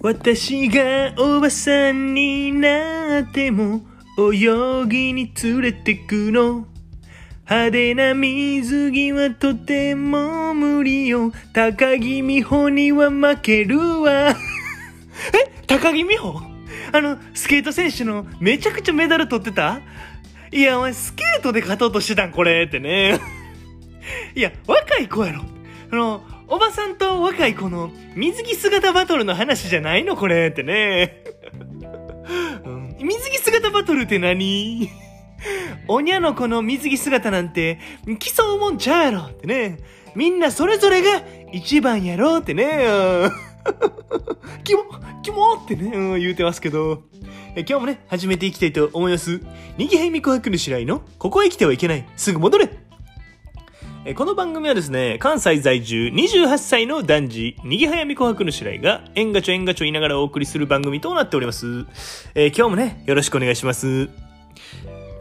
私がおばさんになっても泳ぎに連れてくの。派手な水着はとても無理よ。高木美帆には負けるわ。え高木美帆あのスケート選手のめちゃくちゃメダル取ってた？いやお前スケートで勝とうとしてたんこれってね。いや若い子やろ。あのおばさんと若い子の水着姿バトルの話じゃないの？これってね。うん水着姿バトルって何？おにゃの子の水着姿なんて競うもんちゃうやろってね。みんなそれぞれが一番やろうってね。キモキモってね、うん言うてますけど。え今日もね、始めていきたいと思います。にぎはいみこはくぬしらいの、ここへ来てはいけない。すぐ戻れえこの番組はですね、関西在住28歳の男児、にぎはやみこはくぬしらいが、えんがちょえんがちょ言いながらお送りする番組となっております。えー今日もね、よろしくお願いします。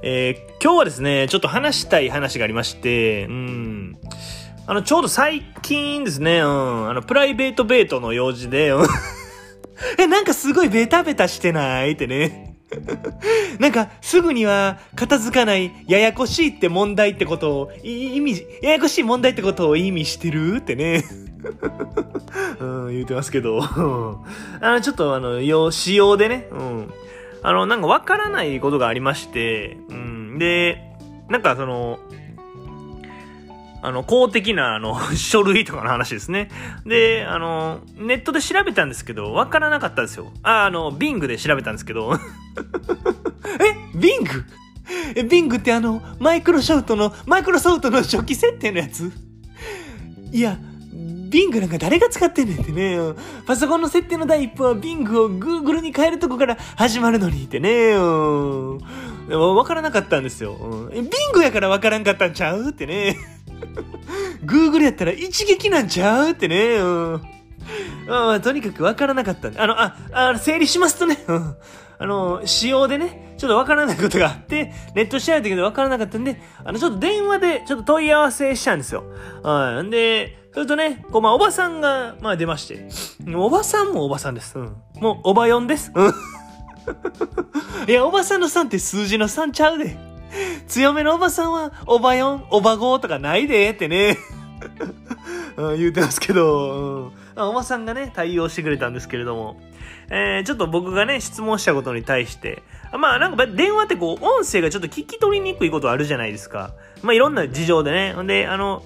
えー今日はですね、ちょっと話したい話がありまして、うん。あの、ちょうど最近ですね、うん。あの、プライベートベートの用事で、うん え、なんかすごいベタベタしてないってね。なんか、すぐには片付かない、ややこしいって問題ってことを、意味、ややこしい問題ってことを意味してるってね。うん、言うてますけど。あの、ちょっとあの、用、仕様でね、うん。あの、なんかわからないことがありまして、うん。で、なんかその、あの、公的な、あの、書類とかの話ですね。で、あの、ネットで調べたんですけど、わからなかったんですよ。あ、あの、ビングで調べたんですけど。えビングえ、ビングってあの、マイクロショートの、マイクロソフトの初期設定のやつ？いや、ビングなんか誰が使ってんねんってね。パソコンの設定の第一歩はビングを Google に変えるとこから始まるのにってね。うんでも分からなかったんですよ。うんビングやから分からんかったんちゃうってね。Google やったら一撃なんちゃうってね。うんまあ、とにかく分からなかったんで。あの、あ、あ整理しますとね。あの、仕様でね、ちょっとわからないことがあって、ネット調べたけどわからなかったんで、あの、ちょっと電話でちょっと問い合わせしたんですよ。はい。んで、それとね、こう、まあ、おばさんが、まあ、出まして。おばさんもおばさんです。うん。もう、おばよんです。うん。いや、おばさんの3って数字の3ちゃうで。強めのおばさんは、おばよん、おばごとかないでってね。うん、言うてますけど、うんうんあおばさんがね、対応してくれたんですけれども、えー、ちょっと僕がね、質問したことに対して、まあなんか電話ってこう、音声がちょっと聞き取りにくいことあるじゃないですか。まあいろんな事情でね。ほんで、あの、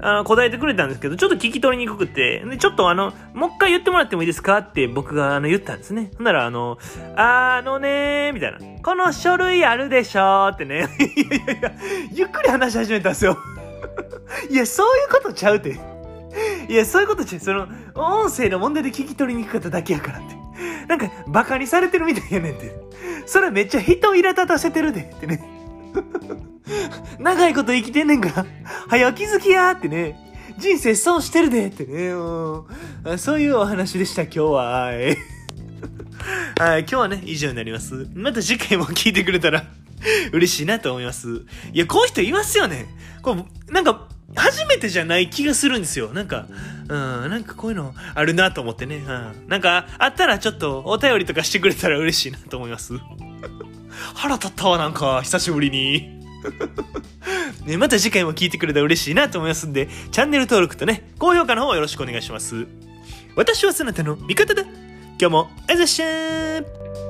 あの答えてくれたんですけど、ちょっと聞き取りにくくて、で、ちょっとあの、もう一回言ってもらってもいいですか？って僕があの言ったんですね。ほんならあの、あのねー、みたいな。この書類あるでしょーってね。いやいやいや、ゆっくり話し始めたんですよ。いや、そういうことちゃうって。いや、そういうことちゃ。その、音声の問題で聞き取りにくかっただけやからって。なんか、バカにされてるみたいやねんって。それめっちゃ人を苛立たせてるでってね。長いこと生きてんねんから、早気づきやってね。人生損してるでってね。そういうお話でした、今日は。はい。はい、今日はね、以上になります。また次回も聞いてくれたら嬉しいなと思います。いや、こういう人いますよね。こう、なんか、初めてじゃない気がするんですよ。なんか、うん、なんかこういうのあるなと思ってね。うん。なんか、あったらちょっとお便りとかしてくれたら嬉しいなと思います。腹立ったわ、なんか、久しぶりに。ね、また次回も聞いてくれたら嬉しいなと思いますんで、チャンネル登録とね、高評価の方よろしくお願いします。私はそなたの味方だ。今日も、あざっしゃー